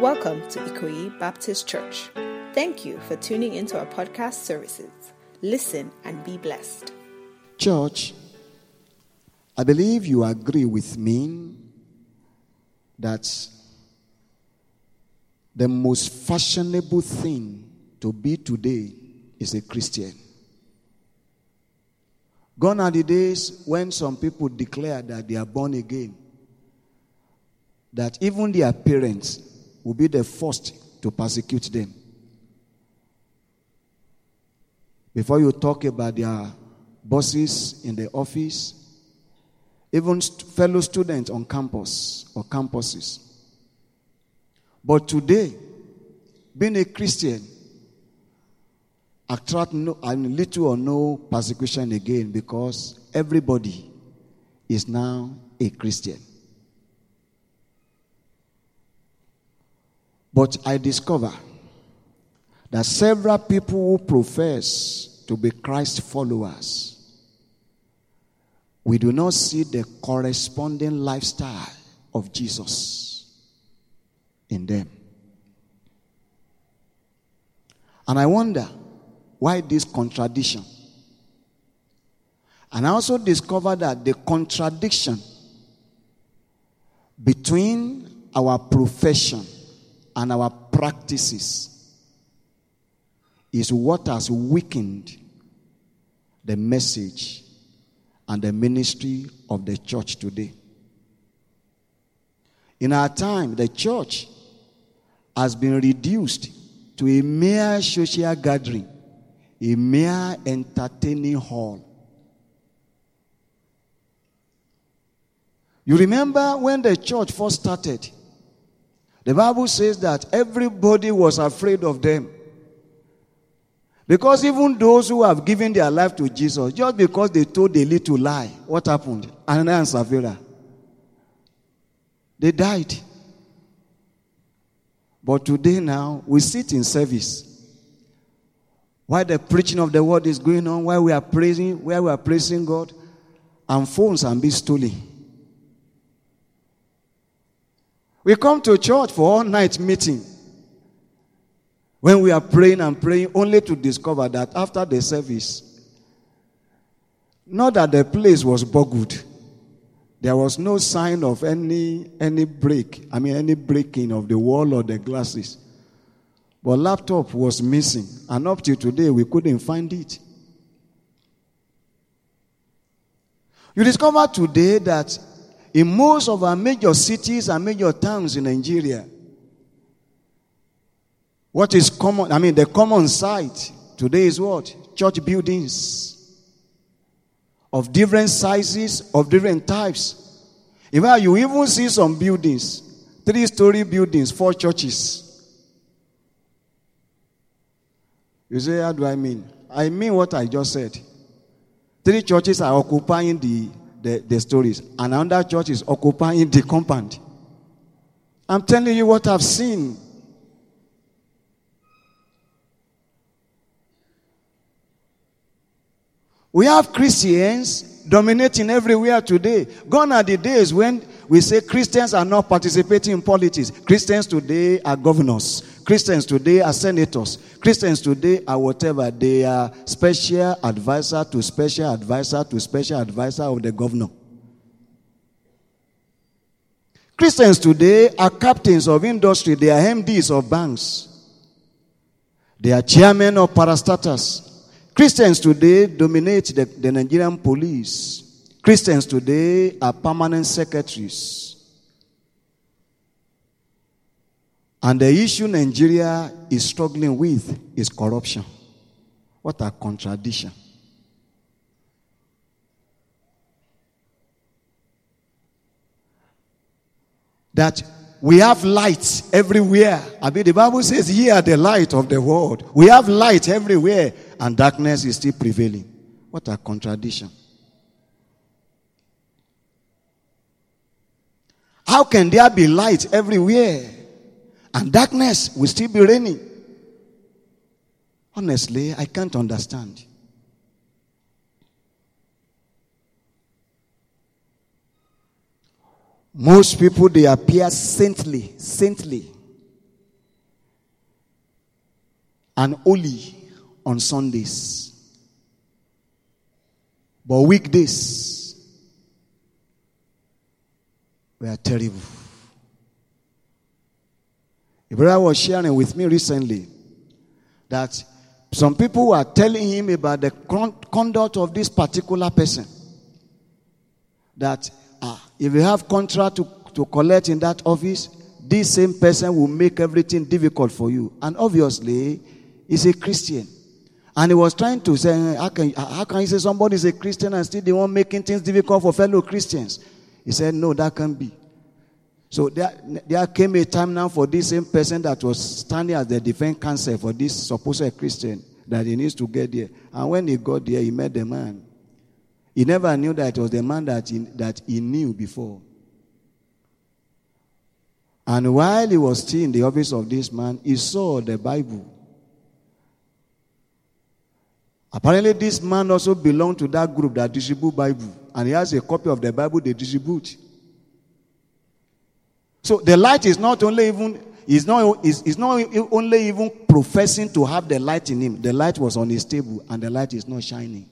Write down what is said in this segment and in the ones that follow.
Welcome to Ikoyi Baptist Church. Thank you for tuning into our podcast services. Listen and be blessed. Church, I believe you agree with me that the most fashionable thing to be today is a Christian. Gone are the days when some people declare that they are born again, that even their parents will be the first to persecute them. Before you talk about their bosses in the office, even st- fellow students on campus or campuses. But today, being a Christian, attract no, and little or no persecution again because everybody is now a Christian. But I discover that several people who profess to be Christ followers, we do not see the corresponding lifestyle of Jesus in them. And I wonder why this contradiction. And I also discovered that the contradiction between our profession and our practices is what has weakened the message and the ministry of the church today. In our time, the church has been reduced to a mere social gathering, a mere entertaining hall. You remember when the church first started? The Bible says that everybody was afraid of them. Because even those who have given their life to Jesus, just because they told a little lie, what happened? Ananias and Sapphira. They died. But today now, we sit in service. While the preaching of the word is going on, while we are praising, while we are praising God, and phones are being stolen. We come to church for all night meeting. When we are praying and praying, only to discover that after the service, not that the place was boggled, there was no sign of any any break. I mean, any breaking of the wall or the glasses. But laptop was missing, and up till today we couldn't find it. You discover today that in most of our major cities and major towns in Nigeria, what is common, I mean, the common sight today is what? Church buildings of different sizes, of different types. In fact, you even see some buildings, three story buildings, four churches. You say, how do I mean? I mean what I just said. Three churches are occupying the, the, the stories, and another church is occupying the compound. I'm telling you what I've seen. We have Christians dominating everywhere today. Gone are the days when we say Christians are not participating in politics. Christians today are governors. Christians today are senators. Christians today are whatever. They are special advisor to special advisor to special advisor of the governor. Christians today are captains of industry. They are MDs of banks. They are chairmen of parastatals. Christians today dominate the, the, Nigerian police. Christians today are permanent secretaries. And the issue Nigeria is struggling with is corruption. What a contradiction. That we have light everywhere. I mean, the Bible says, Ye are the light of the world. We have light everywhere, and darkness is still prevailing. What a contradiction. How can there be light everywhere, and darkness will still be reigning? Honestly, I can't understand. Most people, they appear saintly, saintly. and holy on Sundays. But weekdays were terrible. A brother was sharing with me recently that some people were telling him about the conduct of this particular person. That ah, if you have contract to, to collect in that office, this same person will make everything difficult for you. And obviously, he's a Christian. And he was trying to say, how can, how can you say somebody is a Christian and still the one making things difficult for fellow Christians? He said, no, that can't be. So there, there came a time now for this same person that was standing as the defense counsel for this supposed Christian that he needs to get there. And when he got there, he met the man. He never knew that it was the man that he, that he knew before. And while he was still in the office of this man, he saw the Bible. Apparently, this man also belonged to that group that distribute Bible, and he has a copy of the Bible they distribute. So the light is not only even is not is, is not only even professing to have the light in him. The light was on his table, and the light is not shining.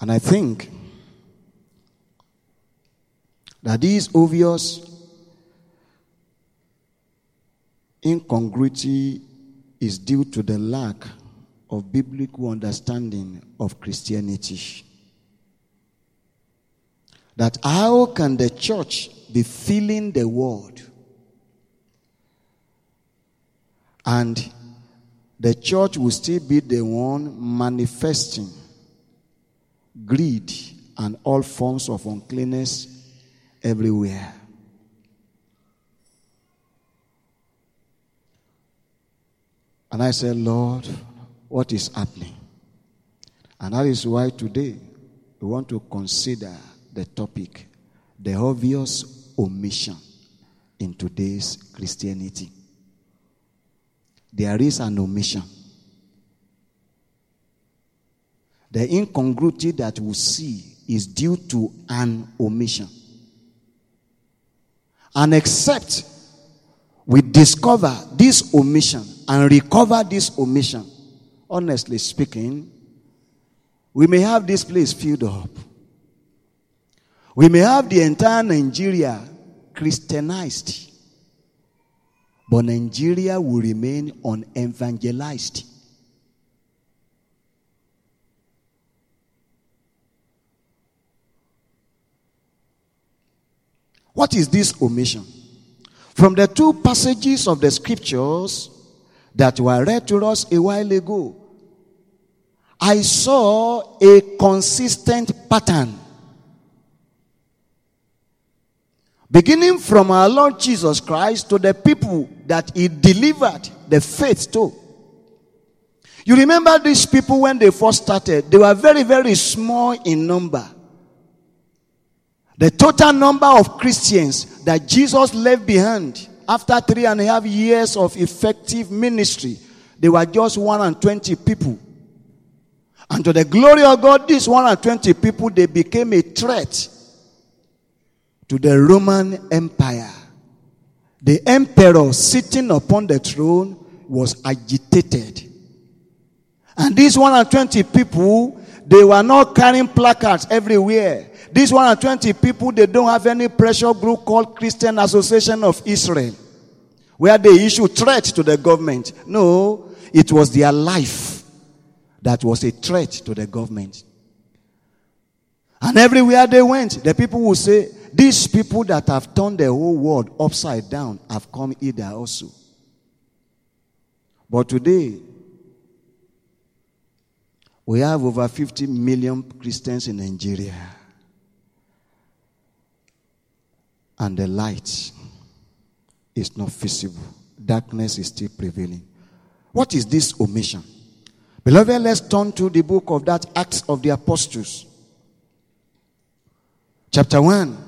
And I think that this obvious incongruity is due to the lack of biblical understanding of Christianity. That how can the church be filling the world and the church will still be the one manifesting greed, and all forms of uncleanness everywhere. And I said, Lord, what is happening? And that is why today we want to consider the topic the obvious omission in today's Christianity. There is an omission. The incongruity that we see is due to an omission. And except we discover this omission and recover this omission, honestly speaking, we may have this place filled up. We may have the entire Nigeria Christianized, but Nigeria will remain unevangelized. What is this omission? From the two passages of the scriptures that were read to us a while ago, I saw a consistent pattern. Beginning from our Lord Jesus Christ to the people that He delivered the faith to. You remember these people when they first started, they were very, very small in number. The total number of Christians that Jesus left behind after three and a half years of effective ministry, they were just 120 people. And to the glory of God, these 120 people, they became a threat to the Roman Empire. The emperor sitting upon the throne was agitated. And these 120 people, they were not carrying placards everywhere. These 120 people, they don't have any pressure group called Christian Association of Israel, where they issue threat to the government. No, it was their life that was a threat to the government. And everywhere they went, the people would say, These people that have turned the whole world upside down have come either also. But today, we have over 50 million Christians in Nigeria. and the light is not visible. Darkness is still prevailing. What is this omission? Beloved, let's turn to the book of that Acts of the Apostles. Chapter 1.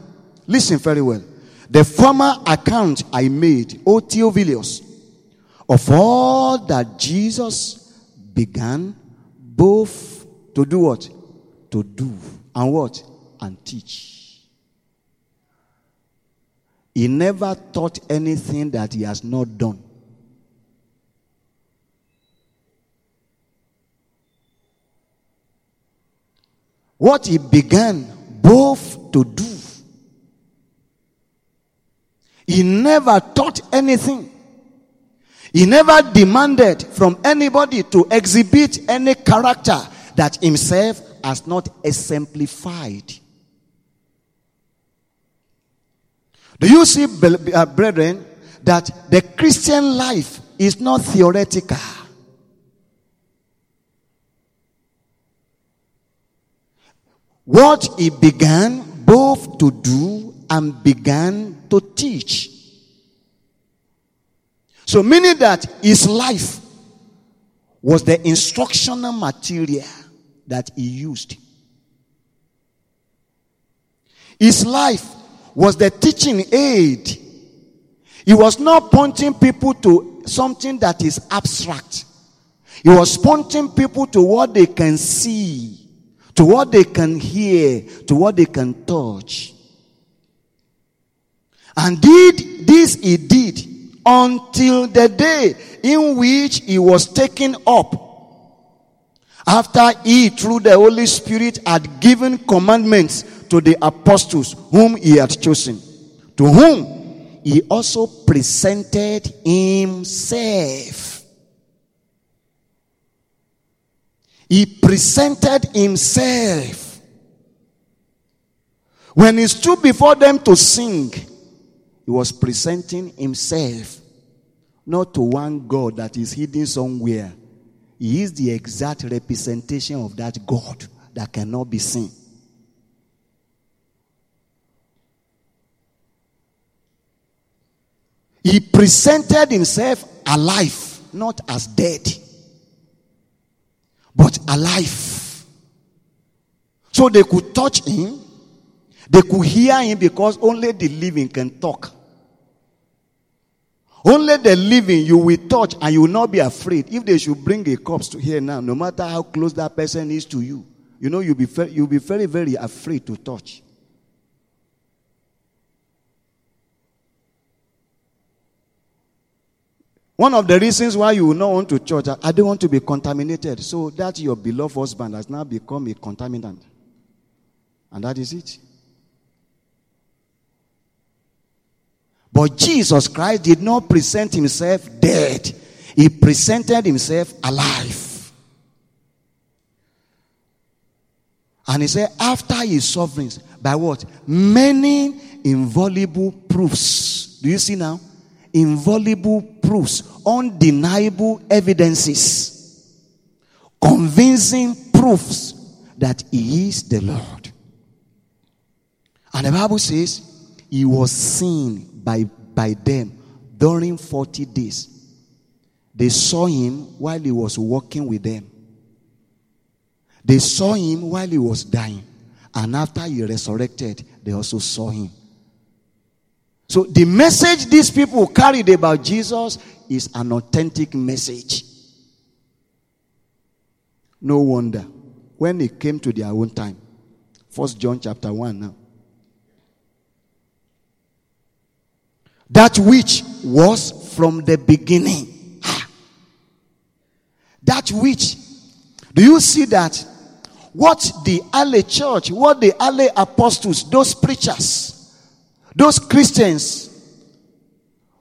Listen very well. The former account I made, O Theophilus, of all that Jesus began both to do what? To do and what? And teach He never taught anything that he has not done. What he began both to do, he never taught anything. He never demanded from anybody to exhibit any character that himself has not exemplified. Do you see, uh, brethren, that the Christian life is not theoretical? What he began both to do and began to teach. So, meaning that his life was the instructional material that he used. His life was the teaching aid. He was not pointing people to something that is abstract. He was pointing people to what they can see, to what they can hear, to what they can touch. And did this he did until the day in which he was taken up after he through the holy spirit had given commandments to the apostles whom he had chosen, to whom he also presented himself. He presented himself. When he stood before them to sing, he was presenting himself, not to one God that is hidden somewhere. He is the exact representation of that God that cannot be seen. He presented himself alive, not as dead, but alive. So they could touch him, they could hear him because only the living can talk. Only the living you will touch and you will not be afraid. If they should bring a corpse to here now, no matter how close that person is to you, you know you'll be, you'll be very, very afraid to touch. One of the reasons why you will not want to church, I don't want to be contaminated. So that your beloved husband has now become a contaminant. And that is it. But Jesus Christ did not present himself dead. He presented himself alive. And he said, after his sufferings, by what? Many invaluable proofs. Do you see now? inviolable proofs, undeniable evidences, convincing proofs that He is the Lord. And the Bible says He was seen by, by them during 40 days. They saw Him while He was walking with them. They saw Him while He was dying. And after He resurrected, they also saw Him. So the message these people carried about Jesus is an authentic message. No wonder when it came to their own time. First John chapter 1 now. That which was from the beginning. That which. Do you see that? What the early church, what the early apostles, those preachers, those Christians,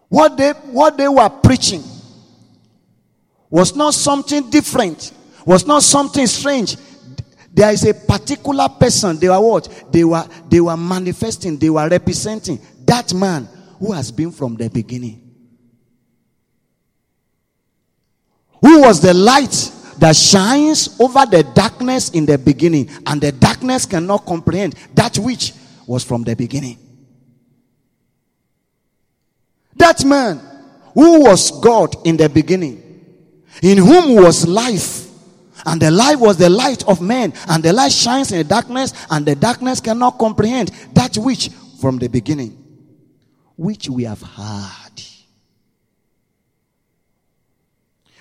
what they, what they were preaching was not something different, was not something strange. There is a particular person, they were what? They were, they were manifesting, they were representing that man who has been from the beginning. Who was the light that shines over the darkness in the beginning, and the darkness cannot comprehend that which was from the beginning. That man who was God in the beginning, in whom was life, and the life was the light of men, and the light shines in the darkness, and the darkness cannot comprehend that which from the beginning, which we have heard,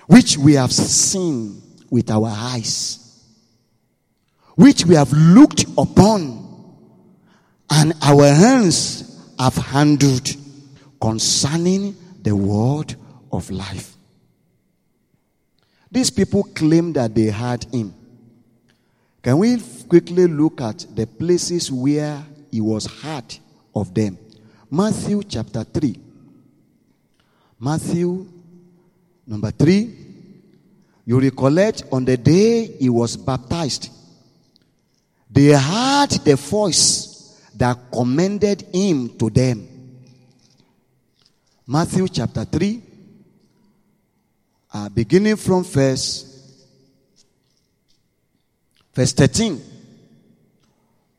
which we have seen with our eyes, which we have looked upon, and our hands have handled concerning the word of life. These people claim that they had him. Can we quickly look at the places where he was heard of them? Matthew chapter 3. Matthew number 3. You recollect on the day he was baptized, they heard the voice that commended him to them. Matthew chapter 3, uh, beginning from verse, verse 13.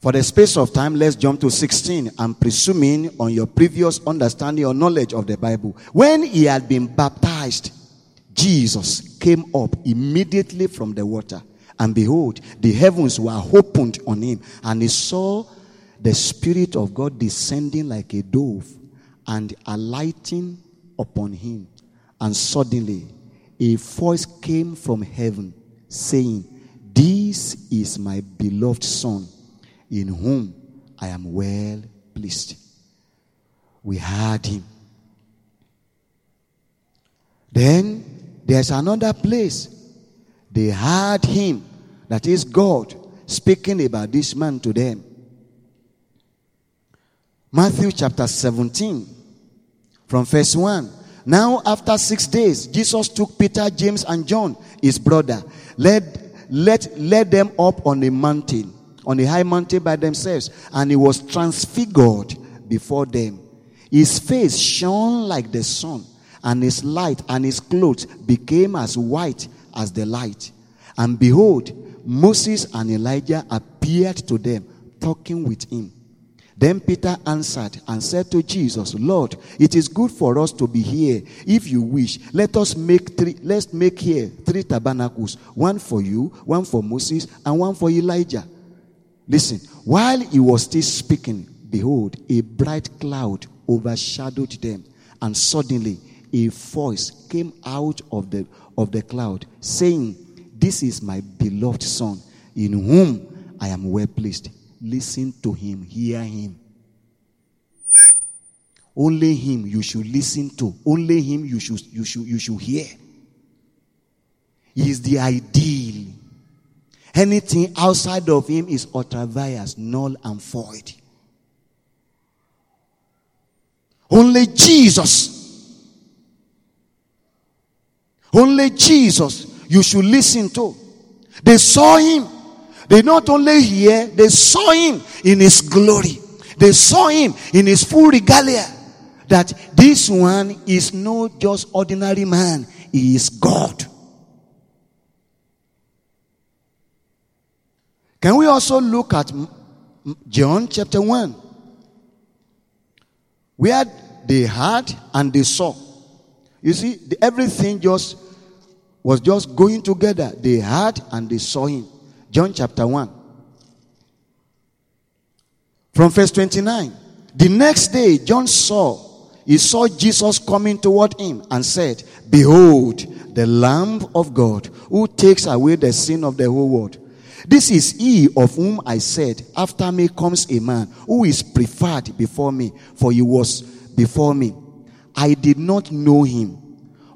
For the space of time, let's jump to 16. I'm presuming on your previous understanding or knowledge of the Bible. When he had been baptized, Jesus came up immediately from the water. And behold, the heavens were opened on him. And he saw the Spirit of God descending like a dove and alighting upon him. And suddenly a voice came from heaven saying, This is my beloved Son, in whom I am well pleased. We heard him. Then there's another place. They heard him, that is God, speaking about this man to them. Matthew chapter 17, from verse 1. Now, after six days, Jesus took Peter, James, and John, his brother, led, led, led them up on a mountain, on a high mountain by themselves, and he was transfigured before them. His face shone like the sun, and his light and his clothes became as white as the light. And behold, Moses and Elijah appeared to them, talking with him. Then Peter answered and said to Jesus, Lord, it is good for us to be here. If you wish, let us make three, let's make here three tabernacles, one for you, one for Moses, and one for Elijah. Listen, while he was still speaking, behold, a bright cloud overshadowed them, and suddenly a voice came out of the of the cloud, saying, This is my beloved son, in whom I am well pleased. Listen to him, hear him. Only him you should listen to. Only him you should, you should, you should hear. He is the ideal. Anything outside of him is ultra vires, null and void. Only Jesus. Only Jesus you should listen to. They saw him. They not only hear, they saw him in his glory. They saw him in his full regalia. That this one is not just ordinary man, he is God. Can we also look at John chapter 1? Where they heard and they saw. You see, everything just was just going together. They heard and they saw him. John chapter 1. From verse 29. The next day, John saw, he saw Jesus coming toward him and said, Behold, the Lamb of God who takes away the sin of the whole world. This is he of whom I said, After me comes a man who is preferred before me, for he was before me. I did not know him,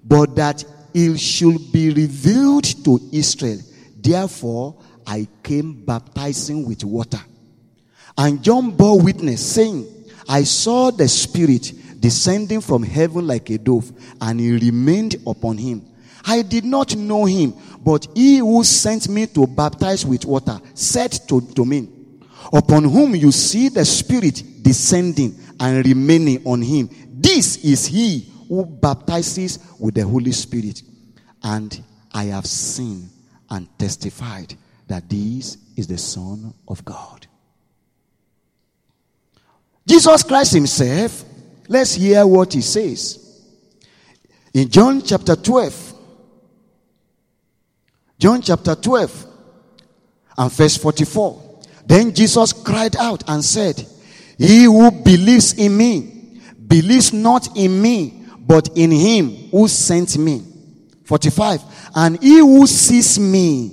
but that he should be revealed to Israel. Therefore, I came baptizing with water. And John bore witness, saying, I saw the Spirit descending from heaven like a dove, and he remained upon him. I did not know him, but he who sent me to baptize with water said to, to me, Upon whom you see the Spirit descending and remaining on him, this is he who baptizes with the Holy Spirit. And I have seen and testified that this is the Son of God. Jesus Christ Himself, let's hear what He says. In John chapter 12, John chapter 12 and verse 44. Then Jesus cried out and said, He who believes in me, believes not in me, but in him who sent me. 45. And he who sees me,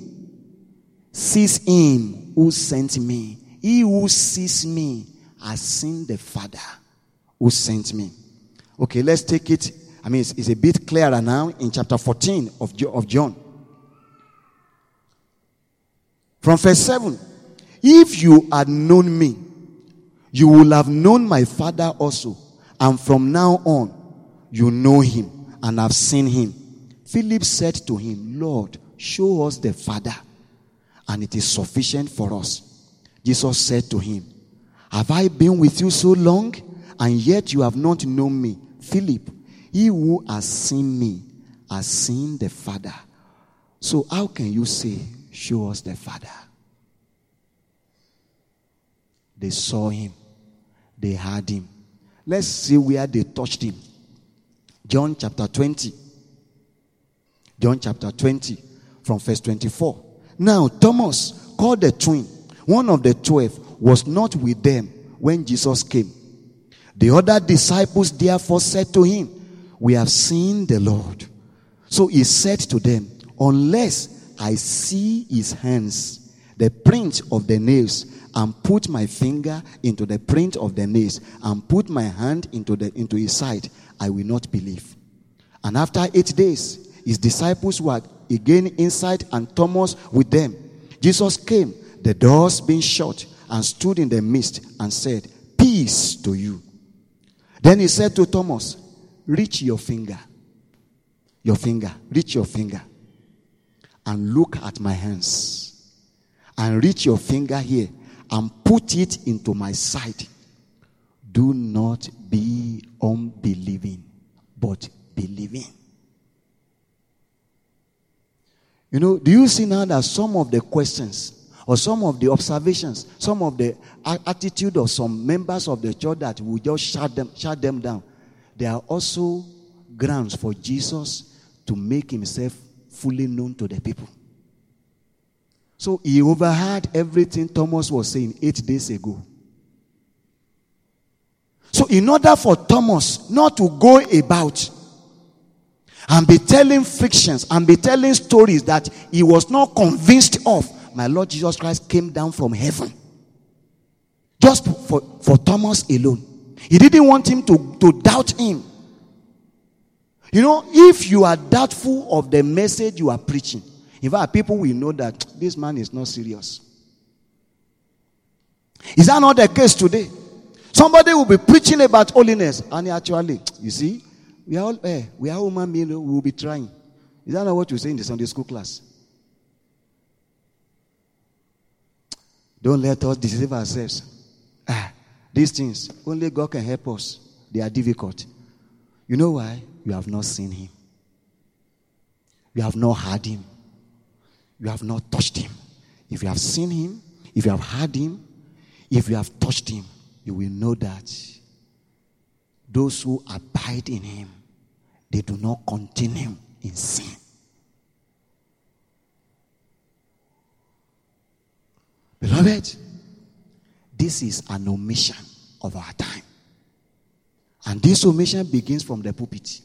sees him who sent me. He who sees me has seen the Father who sent me. Okay, let's take it. I mean, it's, it's a bit clearer now in chapter 14 of, of John. From verse 7 If you had known me, you will have known my Father also. And from now on, you know him and have seen him. Philip said to him, Lord, show us the Father, and it is sufficient for us. Jesus said to him, Have I been with you so long, and yet you have not known me? Philip, he who has seen me has seen the Father. So how can you say, Show us the Father? They saw him, they heard him. Let's see where they touched him. John chapter 20. John chapter 20, from verse 24. Now, Thomas, called the twin, one of the twelve, was not with them when Jesus came. The other disciples therefore said to him, We have seen the Lord. So he said to them, Unless I see his hands, the print of the nails, and put my finger into the print of the nails, and put my hand into, the, into his side, I will not believe. And after eight days, his disciples were again inside, and Thomas with them. Jesus came, the doors being shut, and stood in the midst and said, Peace to you. Then he said to Thomas, Reach your finger, your finger, reach your finger, and look at my hands, and reach your finger here, and put it into my side. Do not be unbelieving, but believing. You know, do you see now that some of the questions or some of the observations, some of the attitude of some members of the church that will just shut them, shut them down, they are also grounds for Jesus to make himself fully known to the people. So he overheard everything Thomas was saying eight days ago. So, in order for Thomas not to go about and be telling fictions and be telling stories that he was not convinced of, my Lord Jesus Christ came down from heaven. Just for, for Thomas alone. He didn't want him to, to doubt him. You know, if you are doubtful of the message you are preaching, in fact, people will know that this man is not serious. Is that not the case today? Somebody will be preaching about holiness, and actually, you see, we are all eh, we are human beings, we will be trying. Is that not what you say in the Sunday school class? Don't let us deceive ourselves. Ah, these things, only God can help us. They are difficult. You know why? You have not seen Him. You have not heard Him. You have not touched Him. If you have seen Him, if you have heard Him, if you have touched Him, you will know that those who abide in Him they do not continue in sin. Beloved, this is an omission of our time. And this omission begins from the pulpit.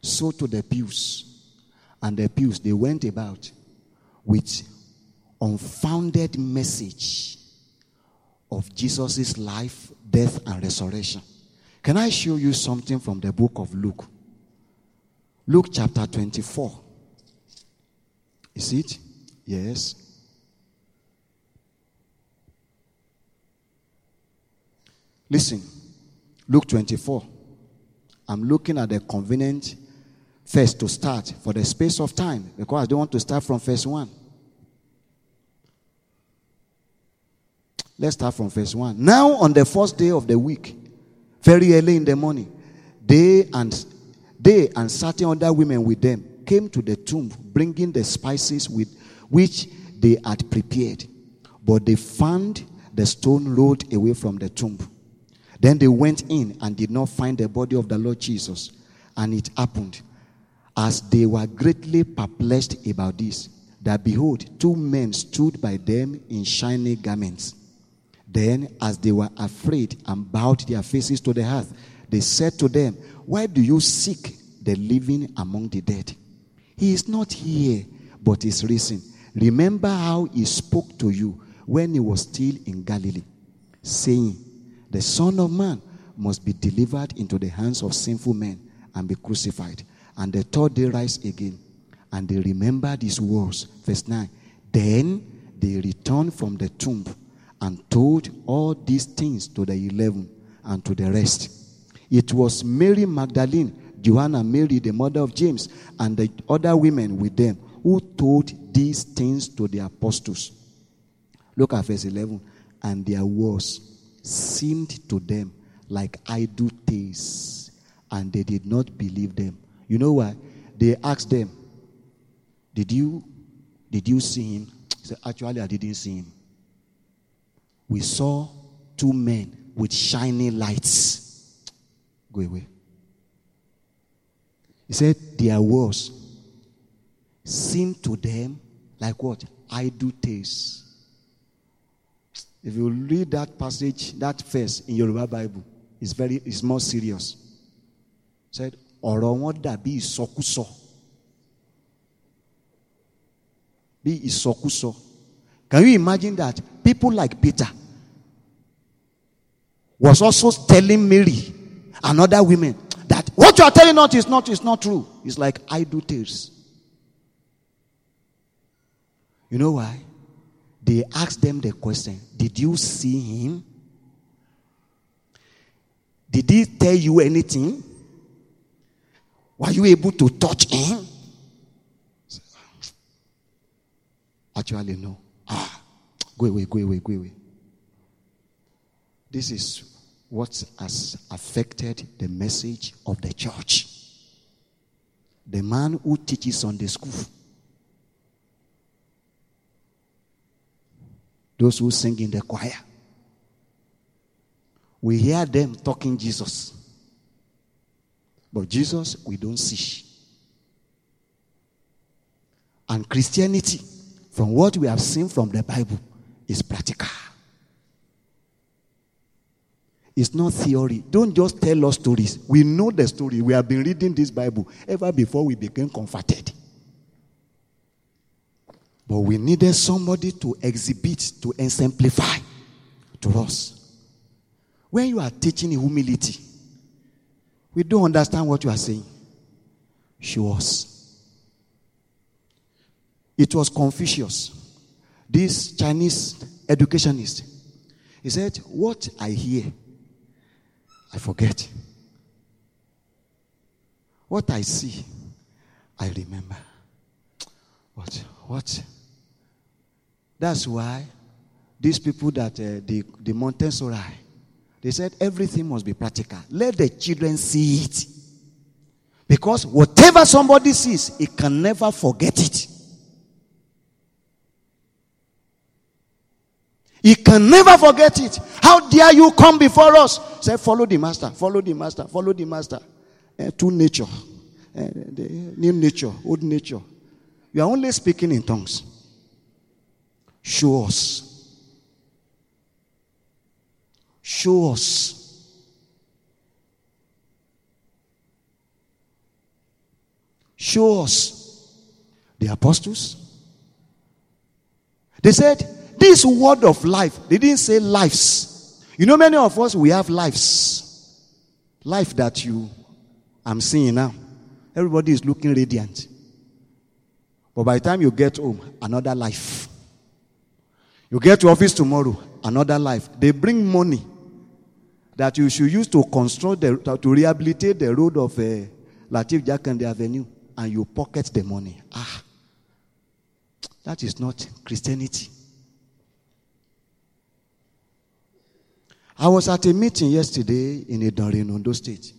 So to the pews. And the pews, they went about with unfounded message of Jesus' life, death, and resurrection. Can I show you something from the book of Luke? Luke chapter 24. Is it? Yes. Listen, Luke 24. I'm looking at the convenient first to start for the space of time because I don't want to start from verse 1. Let's start from verse 1. Now, on the first day of the week, very early in the morning, they and they and certain other women with them came to the tomb, bringing the spices with which they had prepared. But they found the stone rolled away from the tomb. Then they went in and did not find the body of the Lord Jesus. And it happened, as they were greatly perplexed about this, that behold, two men stood by them in shining garments then, as they were afraid and bowed their faces to the earth, they said to them, Why do you seek the living among the dead? He is not here, but is risen. Remember how he spoke to you when he was still in Galilee, saying, The Son of Man must be delivered into the hands of sinful men and be crucified, and the third day rise again. And they remembered his words. Verse 9. Then they returned from the tomb and told all these things to the eleven and to the rest. It was Mary Magdalene, Joanna, Mary, the mother of James, and the other women with them who told these things to the apostles. Look at verse 11. And their words seemed to them like idle tales, and they did not believe them. You know why? They asked them, Did you did you see him? He said, Actually, I didn't see him. We saw two men with shiny lights. Go away. He said, Their words seemed to them like what? Idle tales. If you read that passage, that verse in your Bible, it's very it's more serious. Said, ọ̀rọ̀ wọn dàbí ìsọkúsọ. Bí ìsọkúsọ. Can you imagine that people like Peter was also telling Mary and other women that what you are telling us is not is not true. It's like idle tales. You know why? They asked them the question Did you see him? Did he tell you anything? Were you able to touch him? Ah, actually, no. Go away, go away, go away. This is what has affected the message of the church. The man who teaches on the school, those who sing in the choir, we hear them talking Jesus. But Jesus, we don't see. And Christianity, from what we have seen from the Bible, is practical. It's not theory. Don't just tell us stories. We know the story. We have been reading this Bible ever before we became converted. But we needed somebody to exhibit, to exemplify to us. When you are teaching humility, we don't understand what you are saying. Show us. It was Confucius, this Chinese educationist. He said, What I hear, I forget. What I see, I remember. What? What? That's why these people that uh, the, the Montessori, they said everything must be practical. Let the children see it. Because whatever somebody sees, he can never forget it. He can never forget it. How dare you come before us? Say, follow the master, follow the master, follow the master. Uh, two nature, uh, the new nature, old nature. You are only speaking in tongues. Show us. Show us. Show us. The apostles. They said, This word of life, they didn't say lives. You know, many of us, we have lives. Life that you, I'm seeing now. Everybody is looking radiant. But by the time you get home, another life. You get to office tomorrow, another life. They bring money that you should use to construct the, to rehabilitate the road of uh, Lateef Jakande Avenue, and you pocket the money. Ah, that is not Christianity. I was at a meeting yesterday in Idori in State,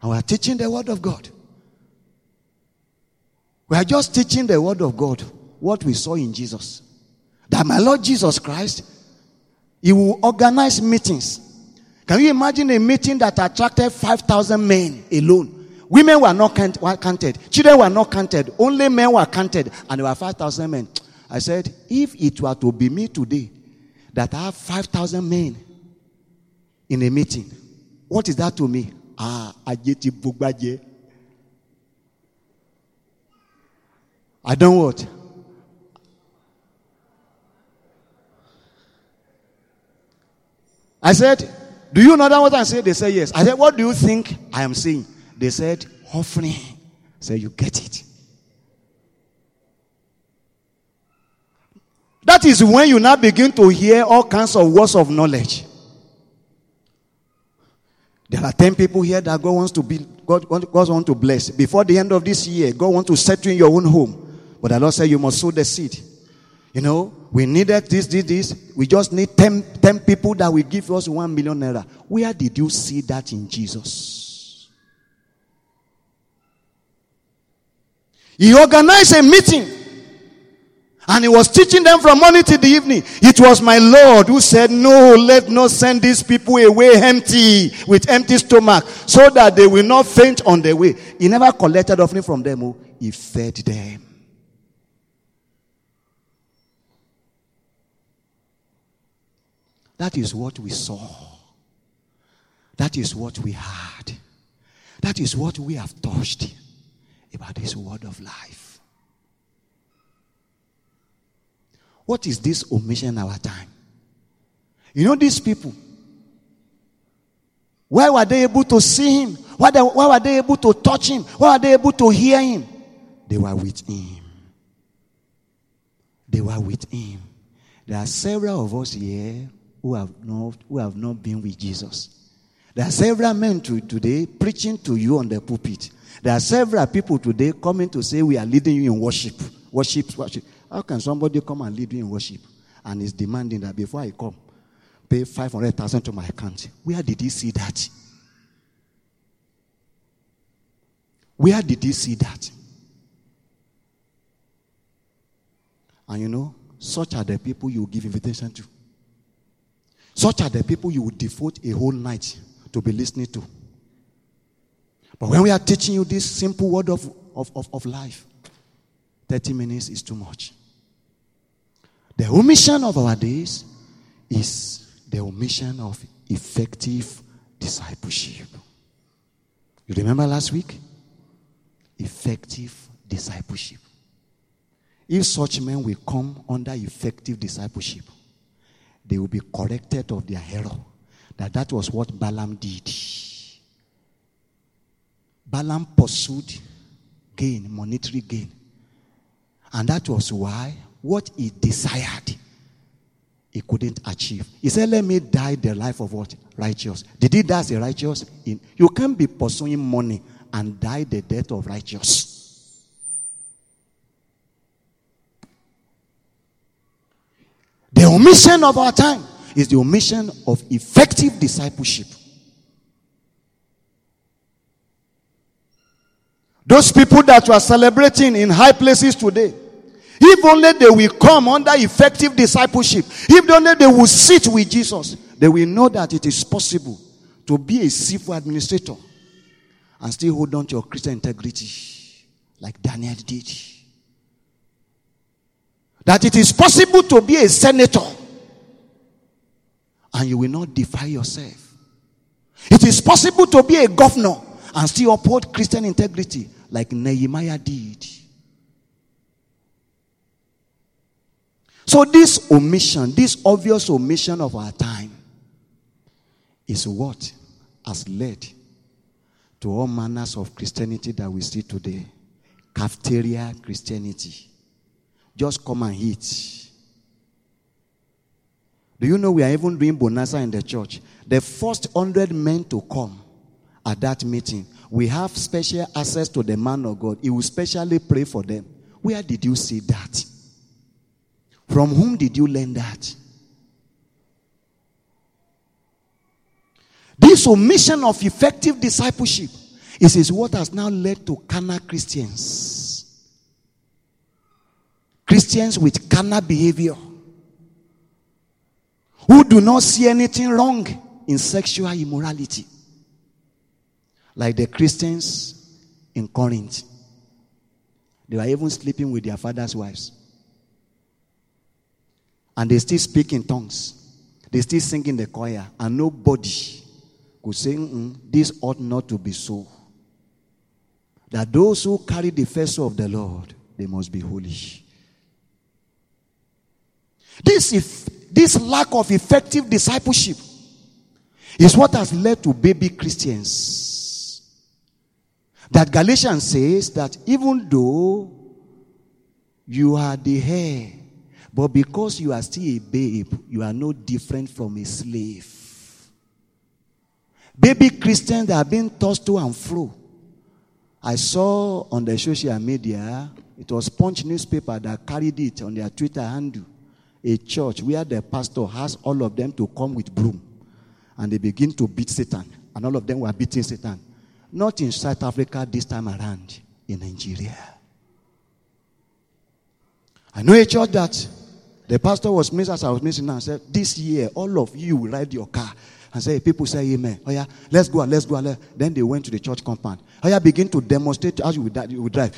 and we are teaching the Word of God. We are just teaching the Word of God, what we saw in Jesus. That my Lord Jesus Christ, He will organize meetings. Can you imagine a meeting that attracted 5,000 men alone? Women were not count, were counted, children were not counted, only men were counted, and there were 5,000 men. I said, if it were to be me today, that I have 5,000 men in a meeting, what is that to me? Ah, ajeti bugbaje. I don't what? I said, Do you know that what I said? They said, Yes. I said, What do you think I am saying? They said, Offering. Said, You get it. That is when you now begin to hear all kinds of words of knowledge. There are 10 people here that God wants to be, God, God wants to bless. Before the end of this year, God wants to set you in your own home. But the Lord said you must sow the seed. You know, we needed this, this, this. We just need 10, 10 people that will give us 1 million naira. Where did you see that in Jesus? He organized a meeting and he was teaching them from morning to the evening. It was my Lord who said, No, let not send these people away empty, with empty stomach, so that they will not faint on their way. He never collected offering from them, oh, he fed them. That is what we saw. That is what we had. That is what we have touched about this word of life. What is this omission in our time? You know, these people, why were they able to see him? Why, they, why were they able to touch him? Why were they able to hear him? They were with him. They were with him. There are several of us here who have not, who have not been with Jesus. There are several men to, today preaching to you on the pulpit. There are several people today coming to say, We are leading you in worship. Worship, worship. How can somebody come and lead you in worship? And is demanding that before I come, pay 500,000 to my account. Where did he see that? Where did he see that? And you know, such are the people you give invitation to. Such are the people you would devote a whole night to be listening to. But when we are teaching you this simple word of, of, of, of life, 30 minutes is too much. The omission of our days is the omission of effective discipleship. You remember last week? Effective discipleship. If such men will come under effective discipleship, they will be corrected of their error. That that was what Balaam did. Balaam pursued gain, monetary gain. And that was why what he desired, he couldn't achieve. He said, Let me die the life of what? Righteous. Did he die a righteous? You can't be pursuing money and die the death of righteous. The omission of our time is the omission of effective discipleship. Those people that were celebrating in high places today, if only they will come under effective discipleship, if only they will sit with Jesus, they will know that it is possible to be a civil administrator and still hold on to your Christian integrity like Daniel did that it is possible to be a senator and you will not defy yourself. It is possible to be a governor and still uphold Christian integrity like Nehemiah did. So, this omission, this obvious omission of our time, is what has led to all manners of Christianity that we see today. Cafeteria Christianity. Just come and eat. Do you know we are even doing bonanza in the church? The first hundred men to come at that meeting, we have special access to the man of God. He will specially pray for them. Where did you see that? From whom did you learn that? This omission of effective discipleship is, is what has now led to carnal Christians. Christians with carnal behavior who do not see anything wrong in sexual immorality, like the Christians in Corinth. They were even sleeping with their father's wives. And they still speak in tongues. They still sing in the choir. And nobody could say, This ought not to be so. That those who carry the face of the Lord, they must be holy. This, if, this lack of effective discipleship is what has led to baby Christians. That Galatians says that even though you are the heir, but because you are still a babe, you are no different from a slave. Baby Christians are being tossed to and fro. I saw on the social media, it was Punch newspaper that carried it on their Twitter handle. A church where the pastor has all of them to come with broom and they begin to beat Satan. And all of them were beating Satan. Not in South Africa this time around, in Nigeria. I know a church that the pastor was missing as I was missing and said, This year, all of you will ride your car. And say, people say amen. Oh yeah, let's go, let's go. Then they went to the church compound. Oh yeah, begin to demonstrate as you would, you would drive.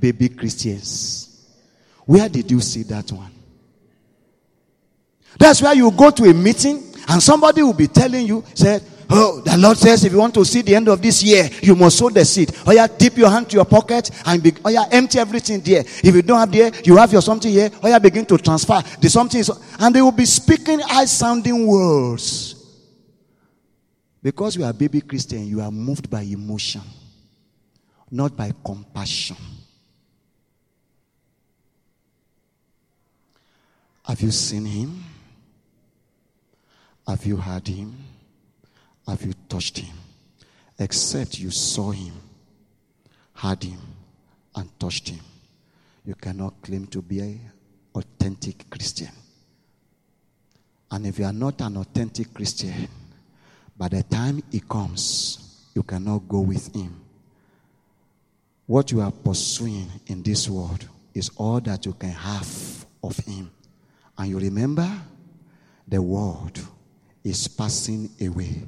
Baby Christians. Where did you see that one? That's why you go to a meeting and somebody will be telling you, say, Oh, the Lord says if you want to see the end of this year, you must sow the seed. Oh yeah, dip your hand to your pocket and be, oh yeah, empty everything there. If you don't have there, you have your something here. Oh yeah, begin to transfer. The something and they will be speaking high sounding words. Because you are baby Christian, you are moved by emotion, not by compassion. Have you seen him? Have you heard him? Have you touched him? Except you saw him, heard him, and touched him. You cannot claim to be an authentic Christian. And if you are not an authentic Christian, by the time he comes, you cannot go with him. What you are pursuing in this world is all that you can have of him. And you remember, the world is passing away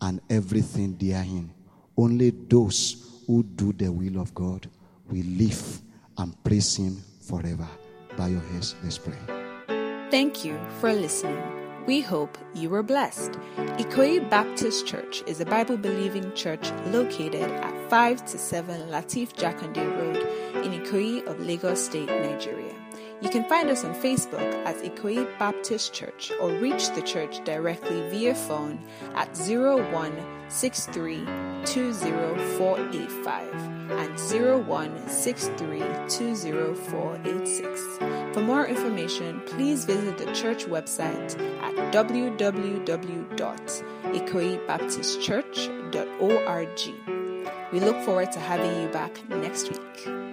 and everything therein. Only those who do the will of God will live and praise Him forever. By your heads, let's pray. Thank you for listening. We hope you were blessed. Ikoyi Baptist Church is a Bible believing church located at 5 to 7 Lateef Jakande Road in Ikoyi of Lagos State, Nigeria. You can find us on Facebook as Ikoyi Baptist Church or reach the church directly via phone at 0163204485 and 0163204486. For more information, please visit the church website at www.ikoyibaptistchurch.org. We look forward to having you back next week.